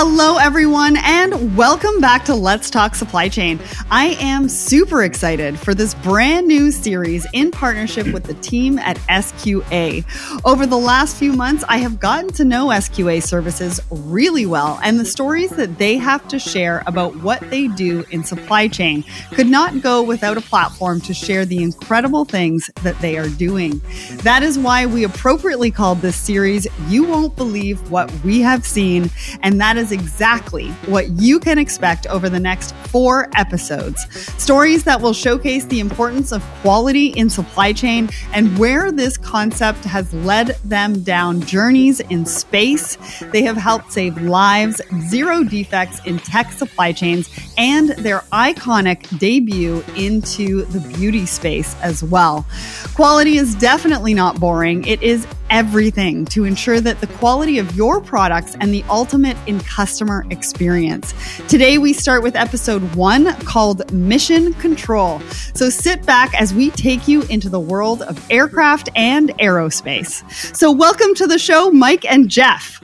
Hello, everyone, and welcome back to Let's Talk Supply Chain. I am super excited for this brand new series in partnership with the team at SQA. Over the last few months, I have gotten to know SQA services really well, and the stories that they have to share about what they do in supply chain could not go without a platform to share the incredible things that they are doing. That is why we appropriately called this series You Won't Believe What We Have Seen, and that is exactly what you can expect over the next four episodes. Stories that will showcase the importance of quality in supply chain and where this concept has led them down journeys in space. They have helped save lives, zero defects in tech supply chains, and their iconic debut into the beauty space as well. Quality is definitely not boring. It is everything to ensure that the quality of your products and the ultimate in customer experience. Today, we start with episode one called Mission Control. So sit back as we take you into the world of aircraft and aerospace. So, welcome to the show, Mike and Jeff.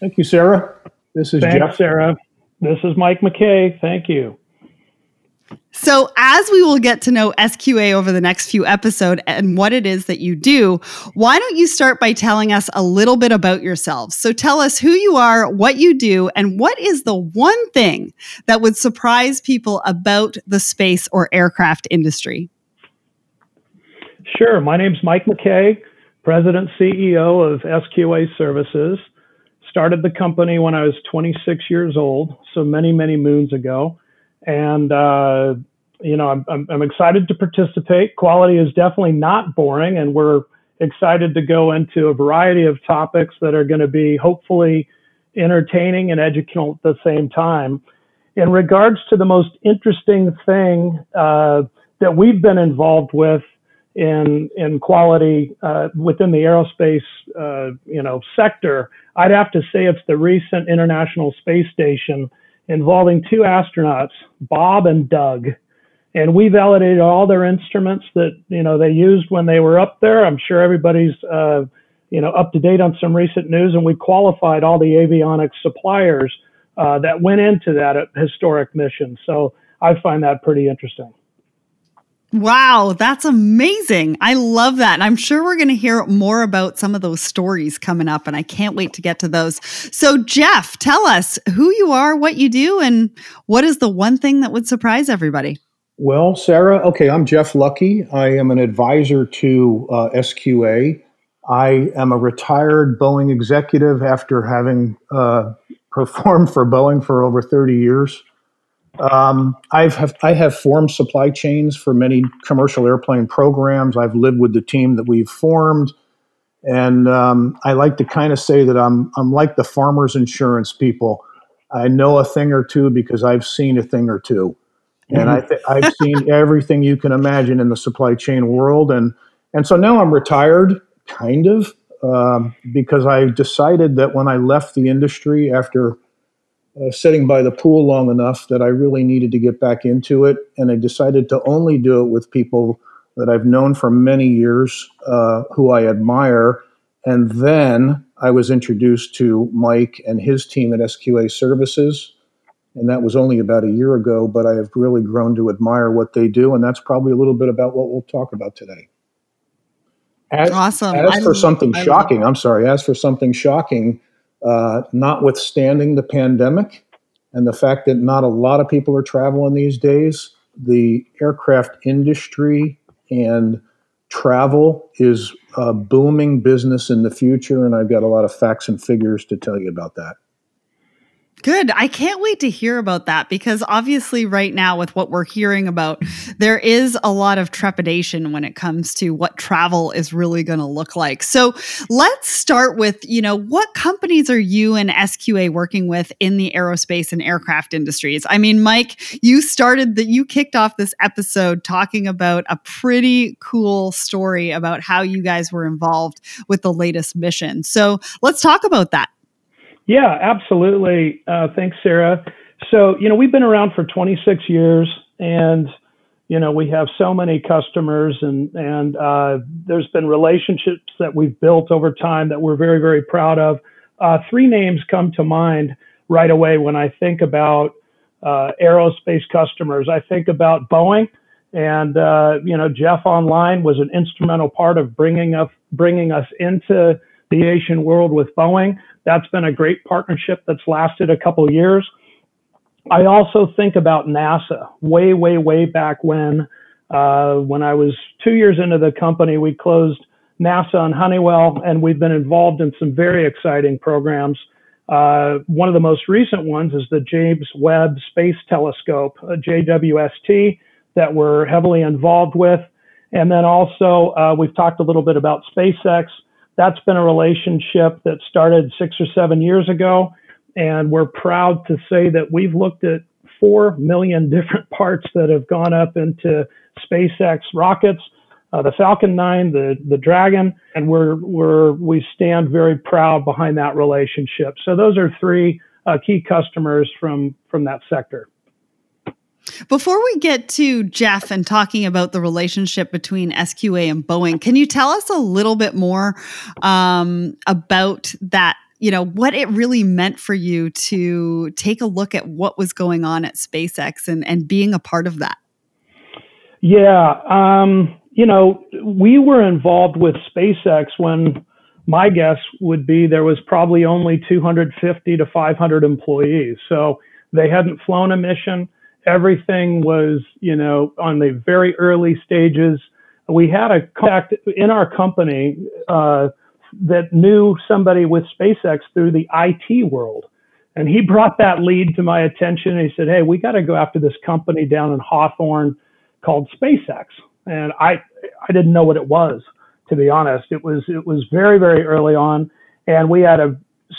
Thank you, Sarah. This is Thanks, Jeff. Sarah. This is Mike McKay. Thank you. So, as we will get to know SQA over the next few episodes and what it is that you do, why don't you start by telling us a little bit about yourselves? So, tell us who you are, what you do, and what is the one thing that would surprise people about the space or aircraft industry? Sure. My name's Mike McKay, President CEO of SQA Services. Started the company when I was 26 years old, so many, many moons ago. And, uh, you know, I'm, I'm, I'm excited to participate. Quality is definitely not boring, and we're excited to go into a variety of topics that are going to be hopefully entertaining and educational at the same time. In regards to the most interesting thing uh, that we've been involved with in in quality uh, within the aerospace uh, you know sector, I'd have to say it's the recent International Space Station involving two astronauts, Bob and Doug. And we validated all their instruments that you know they used when they were up there. I'm sure everybody's uh, you know up to date on some recent news, and we qualified all the avionics suppliers uh, that went into that historic mission. So I find that pretty interesting. Wow, that's amazing. I love that. And I'm sure we're going to hear more about some of those stories coming up, and I can't wait to get to those. So, Jeff, tell us who you are, what you do, and what is the one thing that would surprise everybody? Well, Sarah, okay, I'm Jeff Lucky. I am an advisor to uh, SQA. I am a retired Boeing executive after having uh, performed for Boeing for over 30 years. Um, I've have, I have formed supply chains for many commercial airplane programs. I've lived with the team that we've formed, and um, I like to kind of say that I'm I'm like the farmers insurance people. I know a thing or two because I've seen a thing or 2 and I th- I've seen everything you can imagine in the supply chain world, and and so now I'm retired, kind of, um, because I decided that when I left the industry after uh, sitting by the pool long enough that I really needed to get back into it. And I decided to only do it with people that I've known for many years, uh, who I admire. And then I was introduced to Mike and his team at SQA Services. And that was only about a year ago, but I have really grown to admire what they do. And that's probably a little bit about what we'll talk about today. As, awesome. As for something shocking, I'm sorry, as for something shocking, uh, notwithstanding the pandemic and the fact that not a lot of people are traveling these days, the aircraft industry and travel is a booming business in the future. And I've got a lot of facts and figures to tell you about that. Good. I can't wait to hear about that because obviously, right now, with what we're hearing about, there is a lot of trepidation when it comes to what travel is really going to look like. So, let's start with you know, what companies are you and SQA working with in the aerospace and aircraft industries? I mean, Mike, you started that, you kicked off this episode talking about a pretty cool story about how you guys were involved with the latest mission. So, let's talk about that. Yeah, absolutely. Uh, thanks, Sarah. So, you know, we've been around for 26 years and, you know, we have so many customers and, and uh, there's been relationships that we've built over time that we're very, very proud of. Uh, three names come to mind. right away when I think about uh, aerospace customers. I think about Boeing, and uh, you know Jeff Online was an instrumental part of bringing us bringing us into the Asian world with Boeing. That's been a great partnership that's lasted a couple years. I also think about NASA way, way, way back when. Uh, when I was two years into the company, we closed NASA and Honeywell, and we've been involved in some very exciting programs. Uh, one of the most recent ones is the James Webb Space Telescope, JWST, that we're heavily involved with. And then also, uh, we've talked a little bit about SpaceX. That's been a relationship that started six or seven years ago. And we're proud to say that we've looked at 4 million different parts that have gone up into SpaceX rockets, uh, the Falcon 9, the, the Dragon, and we're, we're, we stand very proud behind that relationship. So those are three uh, key customers from, from that sector. Before we get to Jeff and talking about the relationship between SQA and Boeing, can you tell us a little bit more um, about that you know what it really meant for you to take a look at what was going on at SpaceX and and being a part of that. Yeah, um, you know, we were involved with SpaceX when my guess would be there was probably only 250 to 500 employees. So they hadn't flown a mission. Everything was, you know, on the very early stages. We had a contact in our company. Uh, that knew somebody with SpaceX through the IT world. And he brought that lead to my attention. He said, Hey, we got to go after this company down in Hawthorne called SpaceX. And I, I didn't know what it was, to be honest. It was, it was very, very early on. And we had a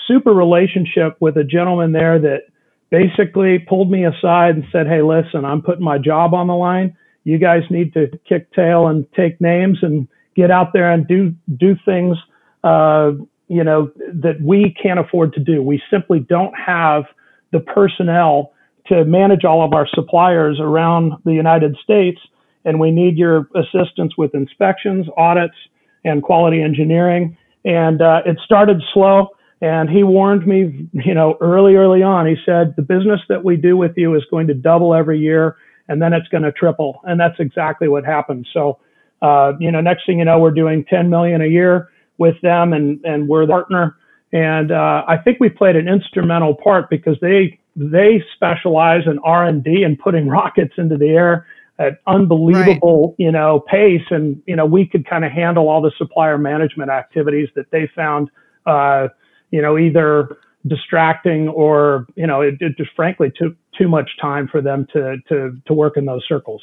super relationship with a gentleman there that basically pulled me aside and said, Hey, listen, I'm putting my job on the line. You guys need to kick tail and take names and get out there and do, do things uh, you know, that we can't afford to do. We simply don't have the personnel to manage all of our suppliers around the United States, and we need your assistance with inspections, audits, and quality engineering. And uh, it started slow, and he warned me, you know, early, early on. He said the business that we do with you is going to double every year, and then it's going to triple, and that's exactly what happened. So, uh, you know, next thing you know, we're doing 10 million a year with them and, and we're the partner. And uh, I think we played an instrumental part because they they specialize in R and D and putting rockets into the air at unbelievable right. you know pace, and you know we could kind of handle all the supplier management activities that they found uh, you know either distracting or you know it, it just frankly took too much time for them to to to work in those circles.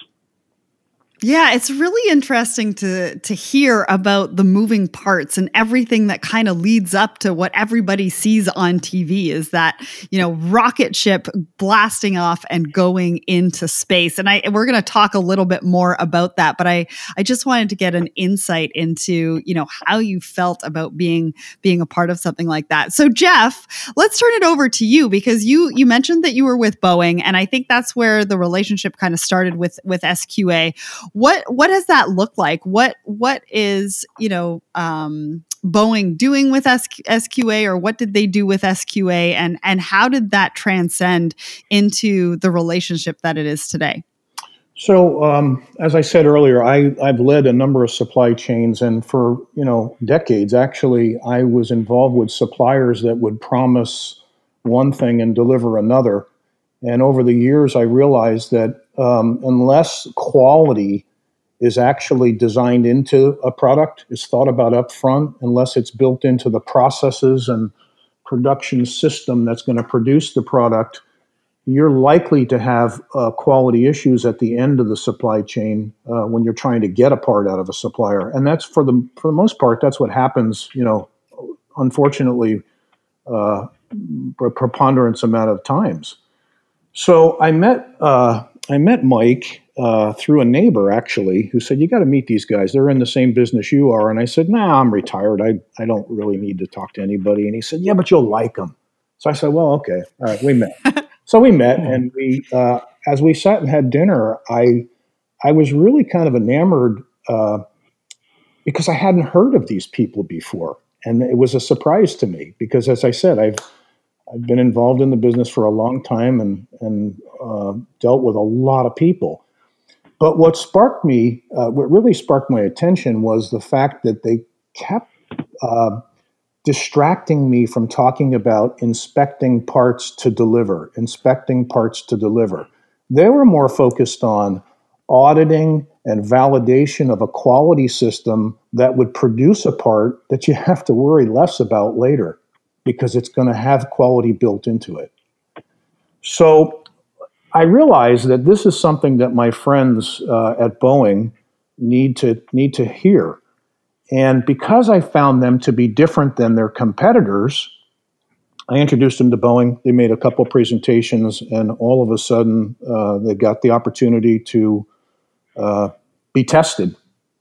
Yeah, it's really interesting to to hear about the moving parts and everything that kind of leads up to what everybody sees on TV is that, you know, rocket ship blasting off and going into space. And I we're going to talk a little bit more about that, but I I just wanted to get an insight into, you know, how you felt about being being a part of something like that. So Jeff, let's turn it over to you because you you mentioned that you were with Boeing and I think that's where the relationship kind of started with with SQA what what does that look like? What what is you know um, Boeing doing with SQA, or what did they do with SQA, and and how did that transcend into the relationship that it is today? So, um, as I said earlier, I, I've led a number of supply chains, and for you know decades, actually, I was involved with suppliers that would promise one thing and deliver another. And over the years, I realized that um, unless quality is actually designed into a product, is thought about up front, unless it's built into the processes and production system that's going to produce the product, you're likely to have uh, quality issues at the end of the supply chain uh, when you're trying to get a part out of a supplier. And that's for the for the most part, that's what happens. You know, unfortunately, uh, a preponderance amount of times. So I met uh, I met Mike uh, through a neighbor actually who said, "You got to meet these guys. They're in the same business you are." And I said, "Nah, I'm retired. I I don't really need to talk to anybody." And he said, "Yeah, but you'll like them." So I said, "Well, okay, all right." We met. so we met, hmm. and we uh, as we sat and had dinner, I I was really kind of enamored uh, because I hadn't heard of these people before, and it was a surprise to me because, as I said, I've I've been involved in the business for a long time and and uh, dealt with a lot of people. But what sparked me, uh, what really sparked my attention, was the fact that they kept uh, distracting me from talking about inspecting parts to deliver, inspecting parts to deliver. They were more focused on auditing and validation of a quality system that would produce a part that you have to worry less about later because it's going to have quality built into it. So I realize that this is something that my friends uh, at Boeing need to need to hear. And because I found them to be different than their competitors, I introduced them to Boeing. They made a couple presentations, and all of a sudden, uh, they got the opportunity to uh, be tested.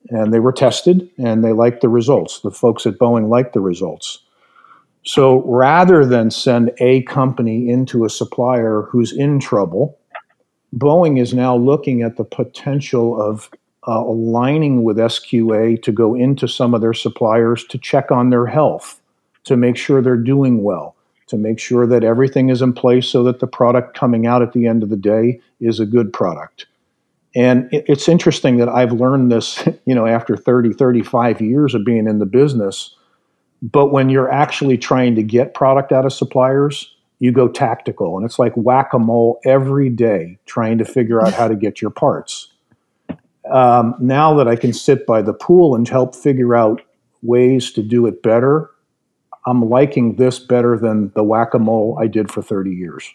And they were tested, and they liked the results. The folks at Boeing liked the results. So rather than send a company into a supplier who's in trouble, Boeing is now looking at the potential of uh, aligning with SQA to go into some of their suppliers to check on their health, to make sure they're doing well, to make sure that everything is in place so that the product coming out at the end of the day is a good product. And it's interesting that I've learned this, you know, after 30, 35 years of being in the business but when you're actually trying to get product out of suppliers, you go tactical. And it's like whack a mole every day trying to figure out how to get your parts. Um, now that I can sit by the pool and help figure out ways to do it better, I'm liking this better than the whack a mole I did for 30 years.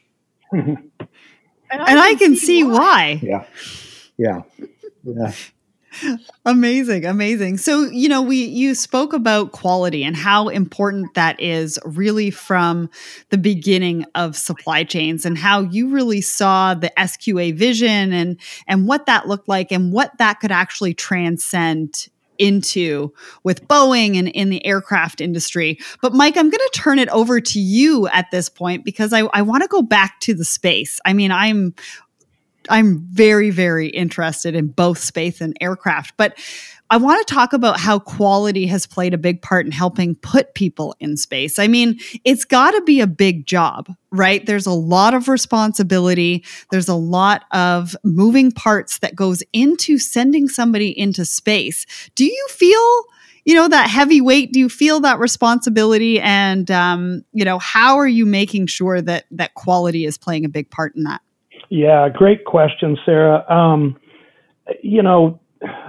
and I, and I can, see why. why. Yeah. Yeah. Yeah amazing amazing so you know we you spoke about quality and how important that is really from the beginning of supply chains and how you really saw the sqa vision and and what that looked like and what that could actually transcend into with Boeing and in the aircraft industry. But Mike, I'm going to turn it over to you at this point because I, I want to go back to the space. I mean, I'm I'm very, very interested in both space and aircraft. But I want to talk about how quality has played a big part in helping put people in space. I mean, it's got to be a big job, right? There's a lot of responsibility. There's a lot of moving parts that goes into sending somebody into space. Do you feel you know that heavy weight do you feel that responsibility and um, you know how are you making sure that that quality is playing a big part in that yeah, great question, Sarah. Um, you know,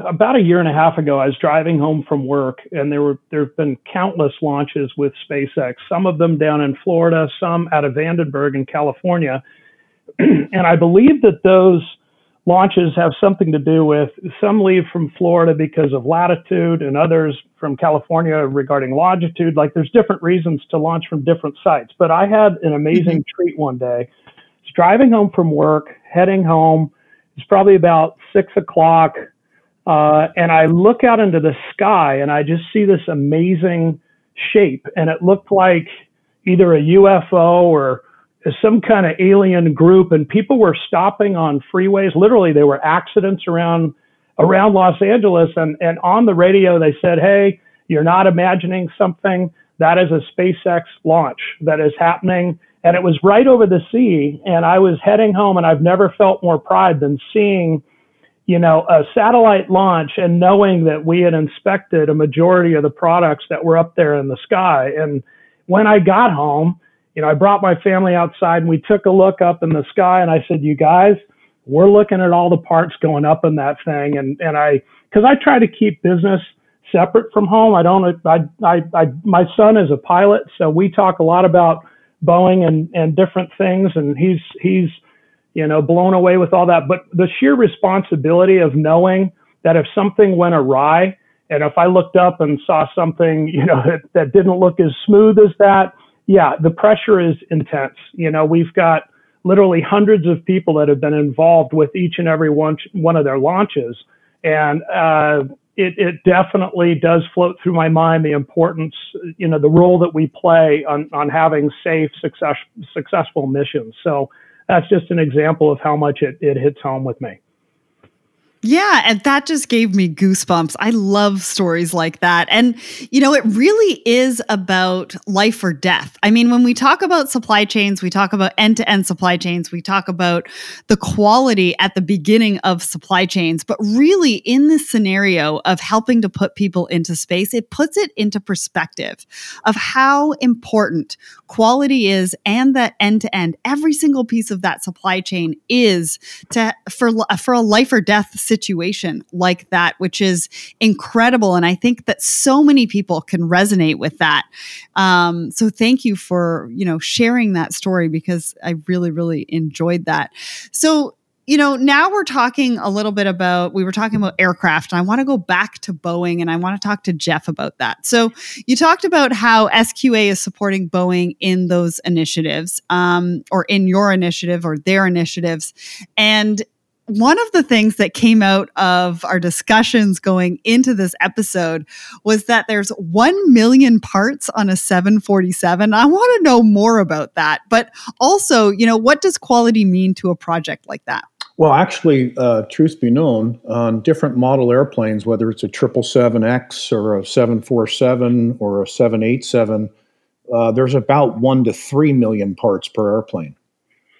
about a year and a half ago, I was driving home from work, and there were there have been countless launches with SpaceX. Some of them down in Florida, some out of Vandenberg in California, and I believe that those launches have something to do with some leave from Florida because of latitude, and others from California regarding longitude. Like there's different reasons to launch from different sites. But I had an amazing mm-hmm. treat one day driving home from work, heading home. It's probably about six o'clock. Uh, and I look out into the sky and I just see this amazing shape. And it looked like either a UFO or some kind of alien group. And people were stopping on freeways. Literally, there were accidents around around Los Angeles. And, and on the radio, they said, Hey, you're not imagining something. That is a SpaceX launch that is happening and it was right over the sea. And I was heading home, and I've never felt more pride than seeing, you know, a satellite launch and knowing that we had inspected a majority of the products that were up there in the sky. And when I got home, you know, I brought my family outside and we took a look up in the sky, and I said, "You guys." We're looking at all the parts going up in that thing, and and I, because I try to keep business separate from home. I don't. I, I, I, my son is a pilot, so we talk a lot about Boeing and, and different things. And he's, he's, you know, blown away with all that. But the sheer responsibility of knowing that if something went awry, and if I looked up and saw something, you know, that, that didn't look as smooth as that, yeah, the pressure is intense. You know, we've got literally hundreds of people that have been involved with each and every one, one of their launches. And uh, it, it definitely does float through my mind the importance, you know, the role that we play on, on having safe, success, successful missions. So that's just an example of how much it, it hits home with me. Yeah, and that just gave me goosebumps. I love stories like that. And, you know, it really is about life or death. I mean, when we talk about supply chains, we talk about end to end supply chains, we talk about the quality at the beginning of supply chains. But really, in this scenario of helping to put people into space, it puts it into perspective of how important quality is and that end to end, every single piece of that supply chain is to for, for a life or death situation like that, which is incredible. And I think that so many people can resonate with that. Um, so thank you for, you know, sharing that story because I really, really enjoyed that. So you know, now we're talking a little bit about, we were talking about aircraft, and I want to go back to Boeing and I want to talk to Jeff about that. So, you talked about how SQA is supporting Boeing in those initiatives, um, or in your initiative or their initiatives. And one of the things that came out of our discussions going into this episode was that there's 1 million parts on a 747. I want to know more about that. But also, you know, what does quality mean to a project like that? Well, actually, uh, truth be known, on different model airplanes, whether it's a 777X or a 747 or a 787, uh, there's about one to three million parts per airplane.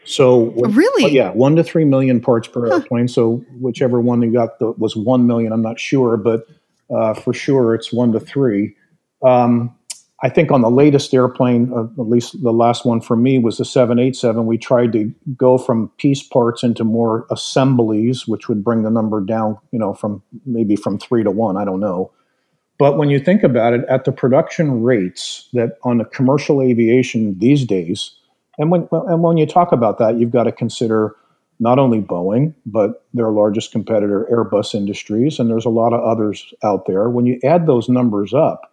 So when, really, oh, yeah, one to three million parts per huh. airplane. So whichever one you got the, was one million. I'm not sure, but uh, for sure it's one to three. Um, I think on the latest airplane, uh, at least the last one for me was the 787. We tried to go from piece parts into more assemblies, which would bring the number down, you know, from maybe from three to one. I don't know. But when you think about it, at the production rates that on the commercial aviation these days, and when and when you talk about that, you've got to consider not only Boeing, but their largest competitor, Airbus Industries, and there's a lot of others out there. When you add those numbers up,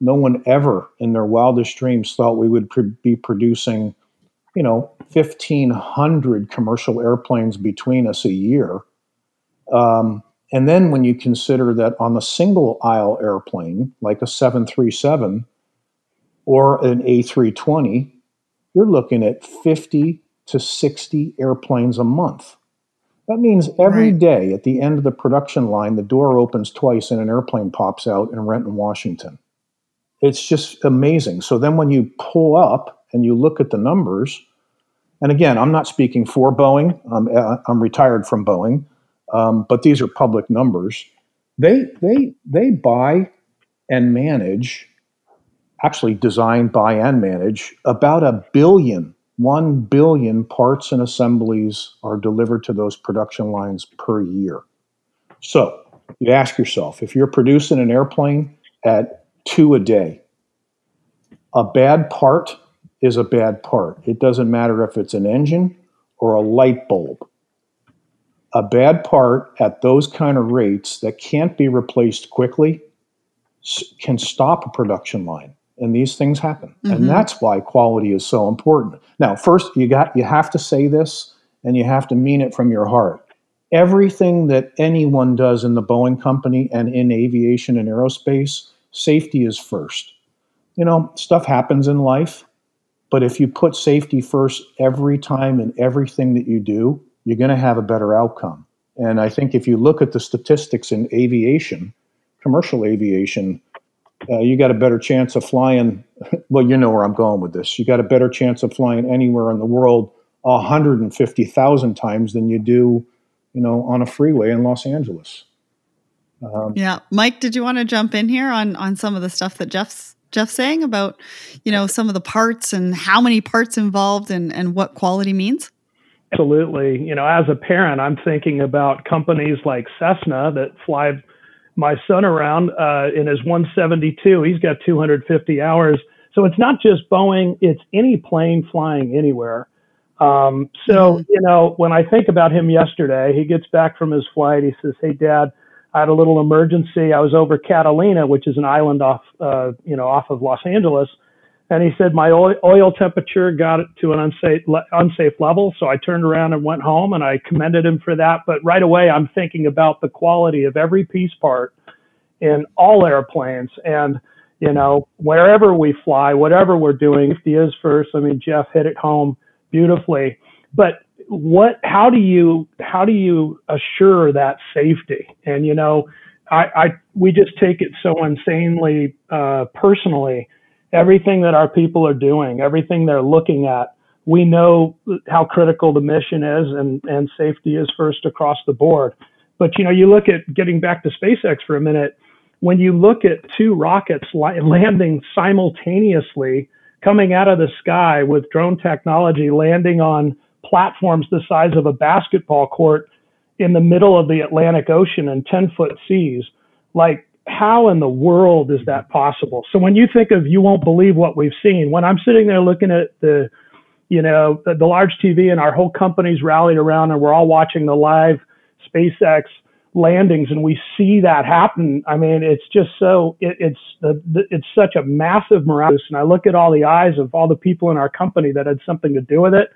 no one ever in their wildest dreams thought we would be producing, you know, 1,500 commercial airplanes between us a year. Um, and then when you consider that on a single aisle airplane, like a 737 or an A320, you're looking at 50 to 60 airplanes a month. That means every right. day at the end of the production line, the door opens twice and an airplane pops out in Renton, Washington. It's just amazing. So then when you pull up and you look at the numbers, and again, I'm not speaking for Boeing, I'm, uh, I'm retired from Boeing, um, but these are public numbers. They, they, they buy and manage actually design, buy, and manage, about a billion, one billion parts and assemblies are delivered to those production lines per year. So you ask yourself if you're producing an airplane at two a day, a bad part is a bad part. It doesn't matter if it's an engine or a light bulb. A bad part at those kind of rates that can't be replaced quickly can stop a production line and these things happen. Mm-hmm. and that's why quality is so important. Now first you got you have to say this and you have to mean it from your heart. Everything that anyone does in the boeing company and in aviation and aerospace safety is first. You know stuff happens in life but if you put safety first every time in everything that you do you're going to have a better outcome. And i think if you look at the statistics in aviation commercial aviation uh, you got a better chance of flying. Well, you know where I'm going with this. You got a better chance of flying anywhere in the world 150,000 times than you do, you know, on a freeway in Los Angeles. Um, yeah, Mike, did you want to jump in here on on some of the stuff that Jeff's Jeff's saying about, you know, some of the parts and how many parts involved and and what quality means? Absolutely. You know, as a parent, I'm thinking about companies like Cessna that fly my son around uh, in his 172. He's got 250 hours. So it's not just Boeing, it's any plane flying anywhere. Um, so, mm-hmm. you know, when I think about him yesterday, he gets back from his flight. He says, Hey, Dad, I had a little emergency. I was over Catalina, which is an island off, uh, you know, off of Los Angeles. And he said my oil, temperature got to an unsafe unsafe level. So I turned around and went home, and I commended him for that. But right away, I'm thinking about the quality of every piece part in all airplanes, and you know wherever we fly, whatever we're doing, safety is first. I mean, Jeff hit it home beautifully. But what how do you how do you assure that safety and you know i, I we just take it so insanely uh, personally everything that our people are doing everything they're looking at we know how critical the mission is and and safety is first across the board but you know you look at getting back to spacex for a minute when you look at two rockets landing simultaneously coming out of the sky with drone technology landing on platforms the size of a basketball court in the middle of the Atlantic Ocean in 10 foot seas. Like, how in the world is that possible? So when you think of you won't believe what we've seen, when I'm sitting there looking at the, you know, the, the large TV and our whole company's rallied around and we're all watching the live SpaceX landings and we see that happen. I mean, it's just so it, it's the, the, it's such a massive morale. And I look at all the eyes of all the people in our company that had something to do with it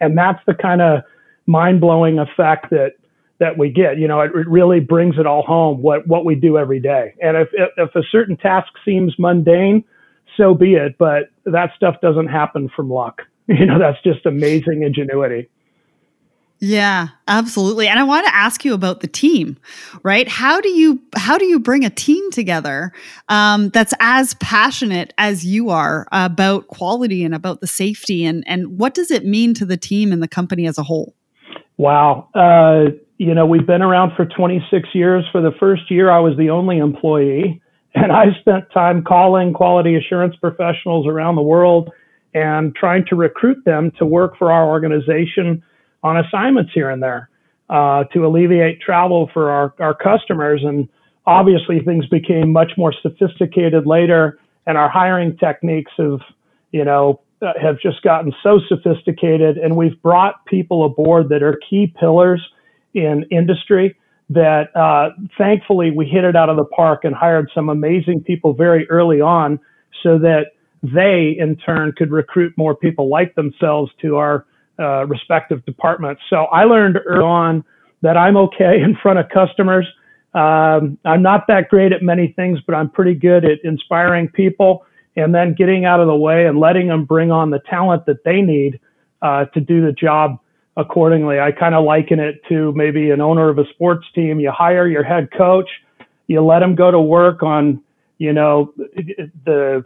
and that's the kind of mind blowing effect that that we get. You know, it, it, really brings it all home what what we do every day. And if if a certain task seems mundane, so be it. But that stuff doesn't happen from luck. You know, that's just amazing ingenuity. Yeah, absolutely. And I want to ask you about the team, right? How do you how do you bring a team together um, that's as passionate as you are about quality and about the safety and and what does it mean to the team and the company as a whole? Wow, uh, you know we've been around for 26 years. For the first year, I was the only employee, and I spent time calling quality assurance professionals around the world and trying to recruit them to work for our organization on assignments here and there uh, to alleviate travel for our, our customers. And obviously, things became much more sophisticated later, and our hiring techniques have, you know, uh, have just gotten so sophisticated. And we've brought people aboard that are key pillars in industry. That uh, thankfully we hit it out of the park and hired some amazing people very early on, so that they in turn could recruit more people like themselves to our uh, respective departments. So I learned early on that I'm okay in front of customers. Um, I'm not that great at many things, but I'm pretty good at inspiring people and then getting out of the way and letting them bring on the talent that they need uh, to do the job accordingly. I kind of liken it to maybe an owner of a sports team. You hire your head coach, you let him go to work on, you know, the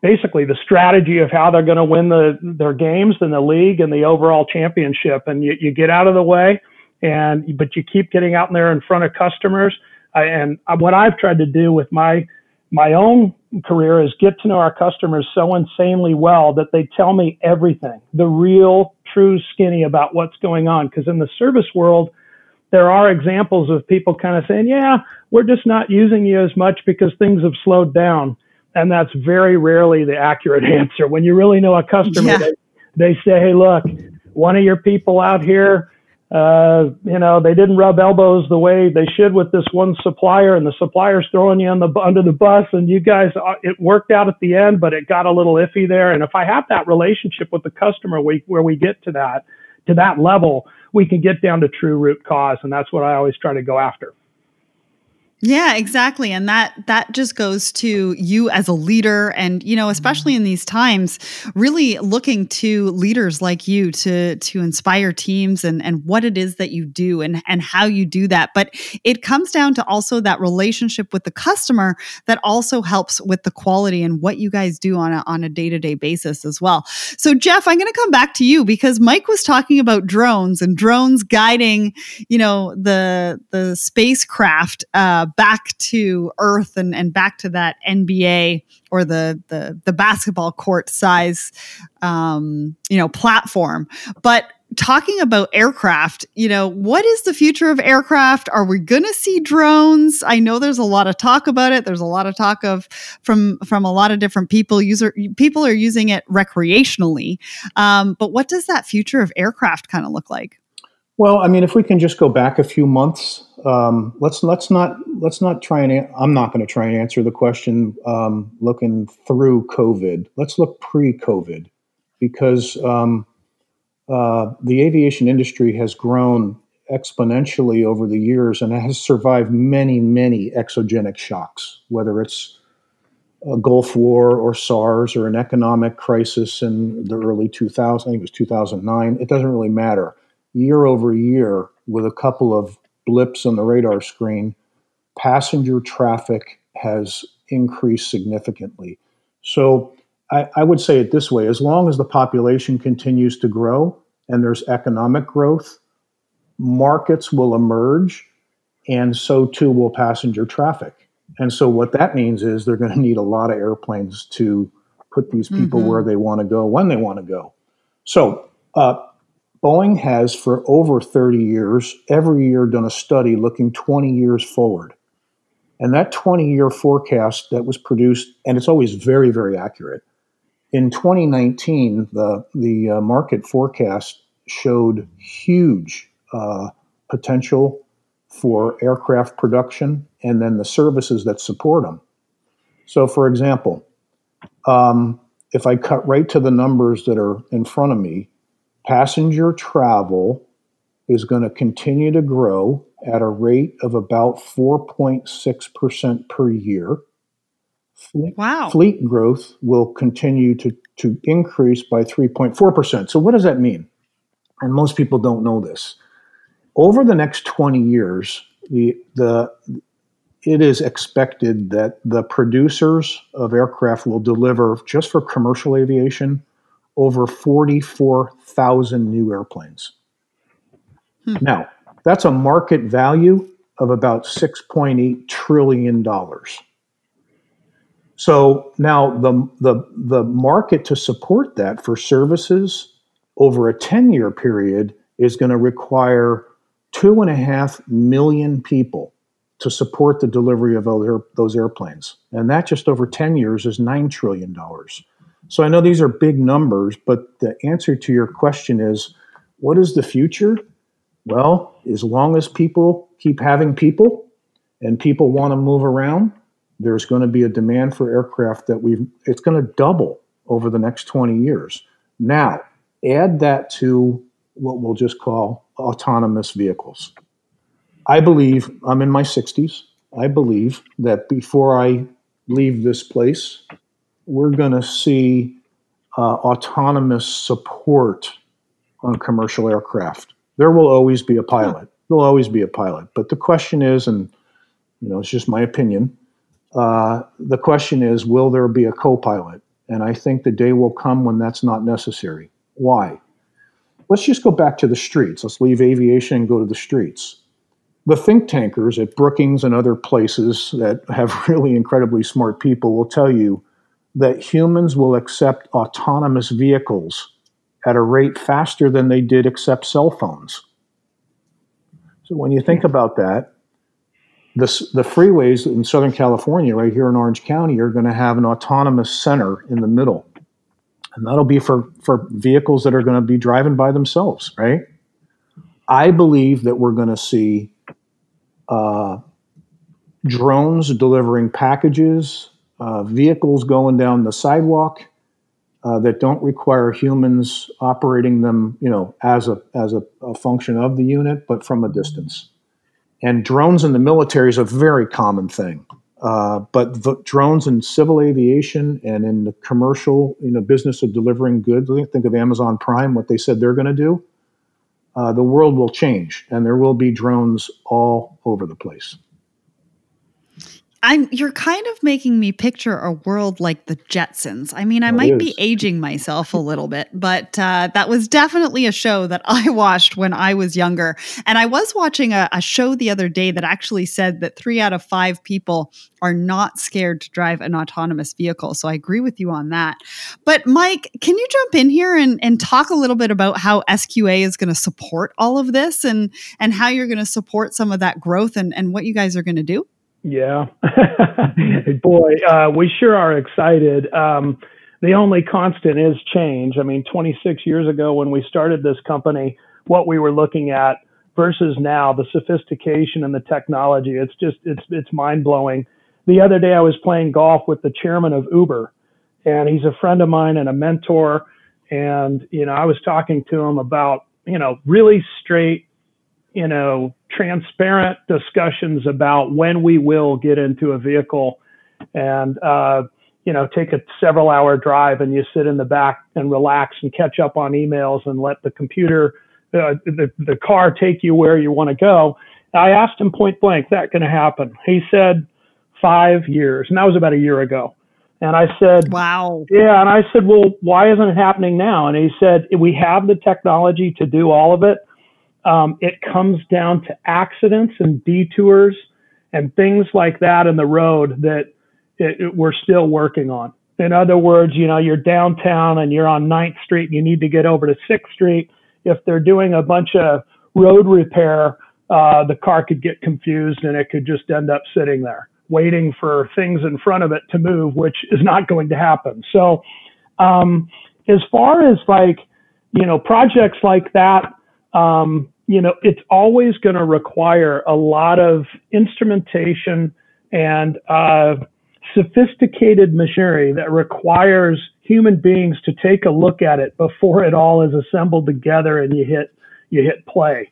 basically the strategy of how they're going to win the their games in the league and the overall championship. And you, you get out of the way, and but you keep getting out there in front of customers. I, and what I've tried to do with my my own career is get to know our customers so insanely well that they tell me everything, the real, true skinny about what's going on. Because in the service world, there are examples of people kind of saying, "Yeah, we're just not using you as much because things have slowed down." and that's very rarely the accurate answer. When you really know a customer, yeah. they, they say, "Hey, look, one of your people out here, uh, you know, they didn't rub elbows the way they should with this one supplier, and the supplier's throwing you on the under the bus, and you guys, uh, it worked out at the end, but it got a little iffy there. And if I have that relationship with the customer, we, where we get to that to that level, we can get down to true root cause, and that's what I always try to go after. Yeah, exactly. And that that just goes to you as a leader and you know, especially in these times, really looking to leaders like you to to inspire teams and and what it is that you do and and how you do that. But it comes down to also that relationship with the customer that also helps with the quality and what you guys do on a on a day-to-day basis as well. So Jeff, I'm going to come back to you because Mike was talking about drones and drones guiding, you know, the the spacecraft uh back to Earth and, and back to that NBA or the the, the basketball court size, um, you know, platform. But talking about aircraft, you know, what is the future of aircraft? Are we going to see drones? I know there's a lot of talk about it. There's a lot of talk of from from a lot of different people. User people are using it recreationally, um, but what does that future of aircraft kind of look like? Well, I mean, if we can just go back a few months, um, let's let's not let's not try and I'm not going to try and answer the question um, looking through COVID. Let's look pre-COVID because um, uh, the aviation industry has grown exponentially over the years and it has survived many many exogenic shocks, whether it's a Gulf War or SARS or an economic crisis in the early 2000s. I think it was 2009. It doesn't really matter year over year, with a couple of blips on the radar screen, passenger traffic has increased significantly. So I, I, would say it this way as long as the population continues to grow and there's economic growth, markets will emerge, and so too will passenger traffic. And so what that means is they're going to need a lot of airplanes to put these people mm-hmm. where they want to go when they want to go. So uh, Boeing has for over 30 years, every year done a study looking 20 years forward. And that 20 year forecast that was produced, and it's always very, very accurate. In 2019, the, the uh, market forecast showed huge uh, potential for aircraft production and then the services that support them. So, for example, um, if I cut right to the numbers that are in front of me, passenger travel is going to continue to grow at a rate of about 4.6% per year. Fleet, wow. Fleet growth will continue to, to increase by 3.4%. So, what does that mean? And most people don't know this. Over the next 20 years, the, the, it is expected that the producers of aircraft will deliver, just for commercial aviation, over 44,000 new airplanes. Hmm. Now, that's a market value of about $6.8 trillion. So now the, the, the market to support that for services over a 10 year period is going to require two and a half million people to support the delivery of those airplanes. And that just over 10 years is $9 trillion. So I know these are big numbers, but the answer to your question is what is the future? Well, as long as people keep having people and people want to move around, there's going to be a demand for aircraft that we've, it's going to double over the next 20 years. Now, add that to what we'll just call autonomous vehicles. I believe, I'm in my 60s, I believe that before I leave this place, we're going to see uh, autonomous support on commercial aircraft there will always be a pilot. There'll always be a pilot. But the question is, and you know, it's just my opinion. Uh, the question is, will there be a co-pilot? And I think the day will come when that's not necessary. Why? Let's just go back to the streets. Let's leave aviation and go to the streets. The think tankers at Brookings and other places that have really incredibly smart people will tell you that humans will accept autonomous vehicles at a rate faster than they did accept cell phones. So when you think about that, the, the freeways in Southern California, right here in Orange County, are going to have an autonomous center in the middle. And that'll be for, for vehicles that are going to be driving by themselves, right? I believe that we're going to see uh, drones delivering packages, uh, vehicles going down the sidewalk, uh, that don't require humans operating them, you know, as a as a, a, function of the unit, but from a distance. And drones in the military is a very common thing. Uh, but drones in civil aviation and in the commercial, you know, business of delivering goods. Think of Amazon Prime, what they said they're going to do. Uh, the world will change, and there will be drones all over the place. I'm you're kind of making me picture a world like the Jetsons. I mean, I might be aging myself a little bit, but uh, that was definitely a show that I watched when I was younger. And I was watching a, a show the other day that actually said that three out of five people are not scared to drive an autonomous vehicle. So I agree with you on that. But Mike, can you jump in here and, and talk a little bit about how SQA is going to support all of this and and how you're going to support some of that growth and, and what you guys are going to do? Yeah, boy, uh, we sure are excited. Um, the only constant is change. I mean, 26 years ago when we started this company, what we were looking at versus now, the sophistication and the technology, it's just it's it's mind blowing. The other day I was playing golf with the chairman of Uber, and he's a friend of mine and a mentor. And you know, I was talking to him about you know really straight you know, transparent discussions about when we will get into a vehicle and, uh, you know, take a several hour drive and you sit in the back and relax and catch up on emails and let the computer uh, the, the car take you where you want to go. I asked him point blank, that going to happen? He said, five years. And that was about a year ago. And I said, Wow. Yeah. And I said, Well, why isn't it happening now? And he said, We have the technology to do all of it. Um, it comes down to accidents and detours and things like that in the road that it, it, we're still working on. In other words, you know, you're downtown and you're on 9th Street and you need to get over to 6th Street. If they're doing a bunch of road repair, uh, the car could get confused and it could just end up sitting there waiting for things in front of it to move, which is not going to happen. So, um, as far as like, you know, projects like that, um, you know, it's always going to require a lot of instrumentation and uh, sophisticated machinery that requires human beings to take a look at it before it all is assembled together and you hit you hit play.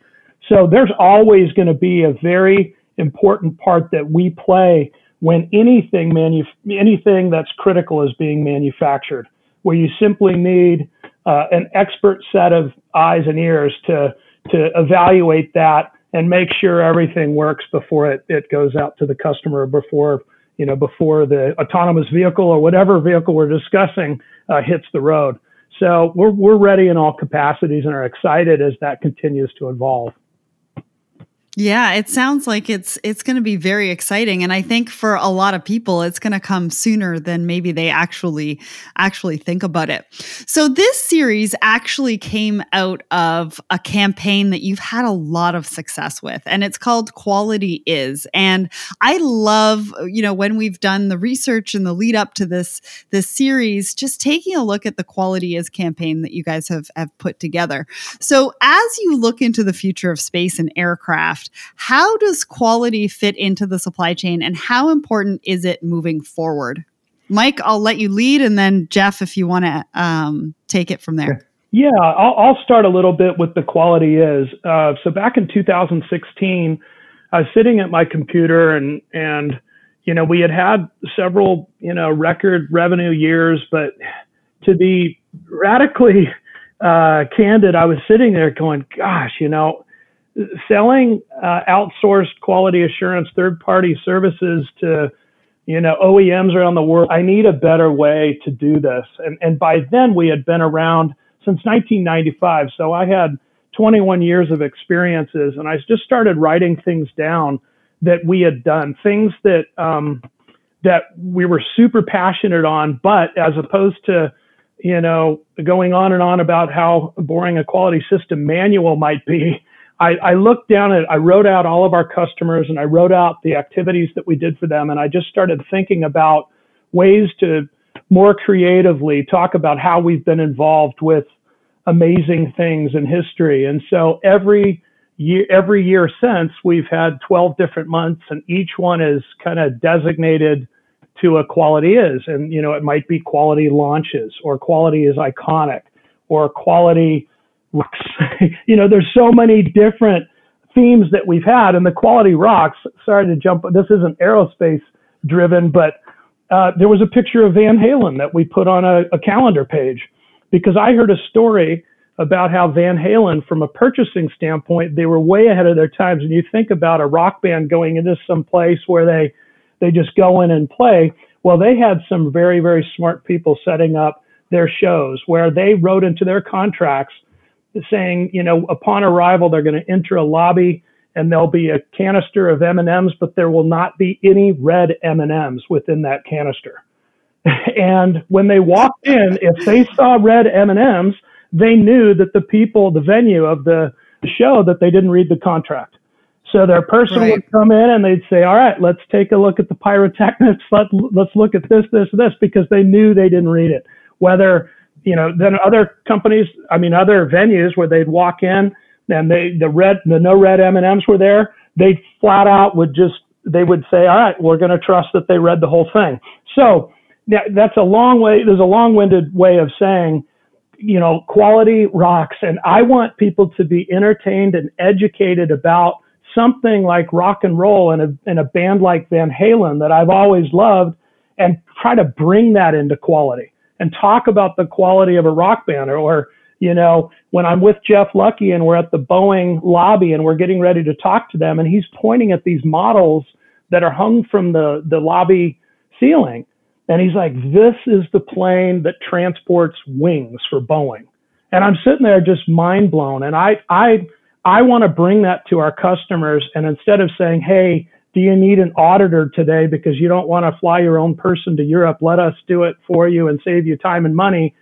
So there's always going to be a very important part that we play when anything manu- anything that's critical is being manufactured, where you simply need uh, an expert set of eyes and ears to to evaluate that and make sure everything works before it, it goes out to the customer before you know before the autonomous vehicle or whatever vehicle we're discussing uh, hits the road. So we're we're ready in all capacities and are excited as that continues to evolve. Yeah, it sounds like it's it's going to be very exciting and I think for a lot of people it's going to come sooner than maybe they actually actually think about it. So this series actually came out of a campaign that you've had a lot of success with and it's called Quality Is and I love you know when we've done the research and the lead up to this this series just taking a look at the Quality Is campaign that you guys have have put together. So as you look into the future of space and aircraft how does quality fit into the supply chain and how important is it moving forward? Mike, I'll let you lead, and then Jeff, if you want to um, take it from there. Yeah, I'll, I'll, start a little bit with the quality is. Uh, so back in 2016, I was sitting at my computer and and you know we had had several you know record revenue years, but to be radically uh, candid, I was sitting there going, gosh, you know, selling uh, outsourced quality assurance third party services to you know OEMs around the world. I need a better way to do this. And and by then we had been around since 1995, so I had 21 years of experiences, and I just started writing things down that we had done, things that um, that we were super passionate on, but as opposed to you know going on and on about how boring a quality system manual might be I, I looked down at, I wrote out all of our customers and I wrote out the activities that we did for them. And I just started thinking about ways to more creatively talk about how we've been involved with amazing things in history. And so every year, every year since we've had 12 different months and each one is kind of designated to a quality is. And, you know, it might be quality launches or quality is iconic or quality you know, there's so many different themes that we've had, and the quality rocks. Sorry to jump. This isn't aerospace driven, but uh, there was a picture of Van Halen that we put on a, a calendar page because I heard a story about how Van Halen, from a purchasing standpoint, they were way ahead of their times. And you think about a rock band going into some place where they they just go in and play. Well, they had some very very smart people setting up their shows where they wrote into their contracts saying, you know, upon arrival, they're going to enter a lobby and there'll be a canister of M&Ms, but there will not be any red M&Ms within that canister. and when they walked in, if they saw red M&Ms, they knew that the people, the venue of the show, that they didn't read the contract. So their person right. would come in and they'd say, "All right, let's take a look at the pyrotechnics. Let let's look at this, this, this," because they knew they didn't read it. Whether you know, then other companies, I mean, other venues where they'd walk in and they, the red, the no red M&Ms were there. They flat out would just, they would say, all right, we're going to trust that they read the whole thing. So that's a long way. There's a long winded way of saying, you know, quality rocks. And I want people to be entertained and educated about something like rock and roll and a, in a band like Van Halen that I've always loved and try to bring that into quality and talk about the quality of a rock band or, or You know, when I'm with Jeff Lucky and we're at the Boeing lobby and we're getting ready to talk to them, and he's pointing at these models that are hung from the, the lobby ceiling. And he's like, This is the plane that transports wings for Boeing. And I'm sitting there just mind blown. And I, I, I want to bring that to our customers. And instead of saying, Hey, do you need an auditor today because you don't want to fly your own person to Europe? Let us do it for you and save you time and money.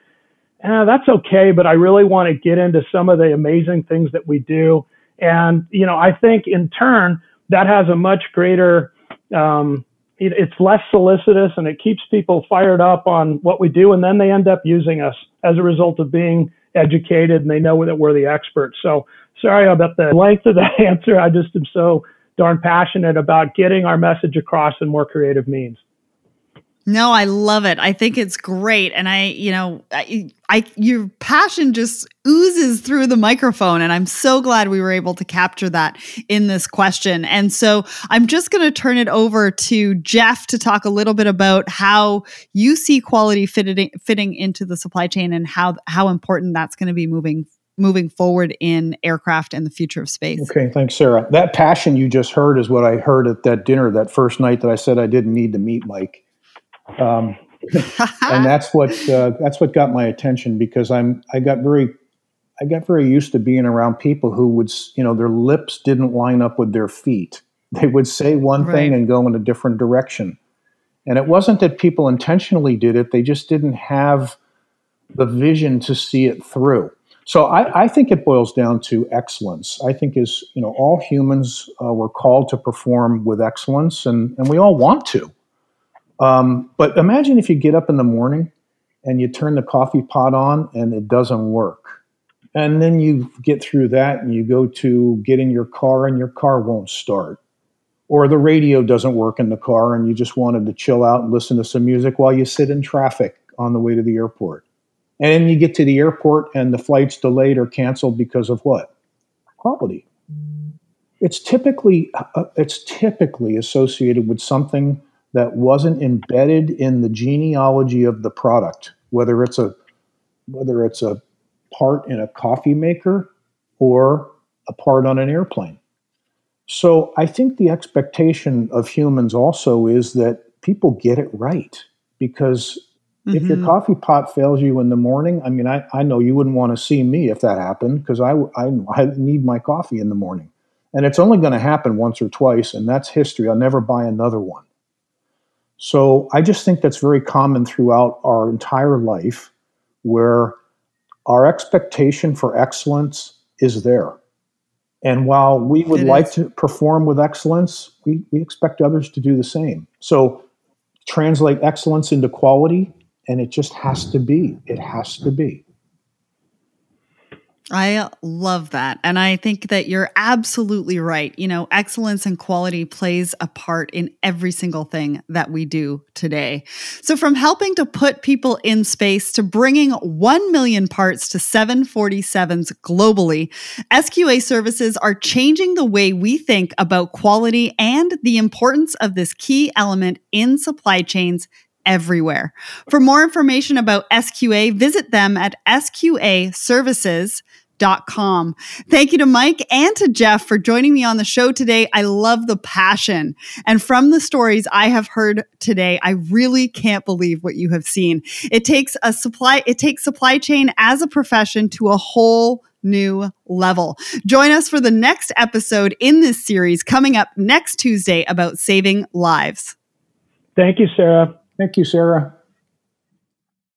Eh, that's okay, but I really want to get into some of the amazing things that we do. And, you know, I think in turn, that has a much greater, um, it, it's less solicitous and it keeps people fired up on what we do. And then they end up using us as a result of being educated and they know that we're the experts. So sorry about the length of the answer. I just am so darn passionate about getting our message across in more creative means. No, I love it. I think it's great. And I, you know, I, I, your passion just oozes through the microphone. And I'm so glad we were able to capture that in this question. And so I'm just going to turn it over to Jeff to talk a little bit about how you see quality fitting, fitting into the supply chain and how, how important that's going to be moving moving forward in aircraft and the future of space. Okay, thanks, Sarah. That passion you just heard is what I heard at that dinner that first night that I said I didn't need to meet Mike. Um, and that's what uh, that's what got my attention because I'm I got very I got very used to being around people who would you know their lips didn't line up with their feet. They would say one right. thing and go in a different direction. And it wasn't that people intentionally did it; they just didn't have the vision to see it through. So I, I, think it boils down to excellence. I think is you know all humans uh, were called to perform with excellence, and and we all want to. Um, but imagine if you get up in the morning and you turn the coffee pot on and it doesn't work, and then you get through that and you go to get in your car and your car won't start, or the radio doesn't work in the car and you just wanted to chill out and listen to some music while you sit in traffic on the way to the airport and then you get to the airport and the flight's delayed or canceled because of what? Quality. It's typically uh, it's typically associated with something that wasn't embedded in the genealogy of the product, whether it's a whether it's a part in a coffee maker or a part on an airplane. So I think the expectation of humans also is that people get it right because Mm-hmm. If your mm-hmm. coffee pot fails you in the morning, I mean, I, I know you wouldn't want to see me if that happened because I, I, I need my coffee in the morning. And it's only going to happen once or twice, and that's history. I'll never buy another one. So I just think that's very common throughout our entire life where our expectation for excellence is there. And while we would it like is. to perform with excellence, we, we expect others to do the same. So translate excellence into quality and it just has to be. It has to be. I love that. And I think that you're absolutely right. You know, excellence and quality plays a part in every single thing that we do today. So, from helping to put people in space to bringing 1 million parts to 747s globally, SQA services are changing the way we think about quality and the importance of this key element in supply chains everywhere. For more information about SQA, visit them at sqaservices.com. Thank you to Mike and to Jeff for joining me on the show today. I love the passion. And from the stories I have heard today, I really can't believe what you have seen. It takes a supply, it takes supply chain as a profession to a whole new level. Join us for the next episode in this series coming up next Tuesday about saving lives. Thank you, Sarah. Thank you, Sarah.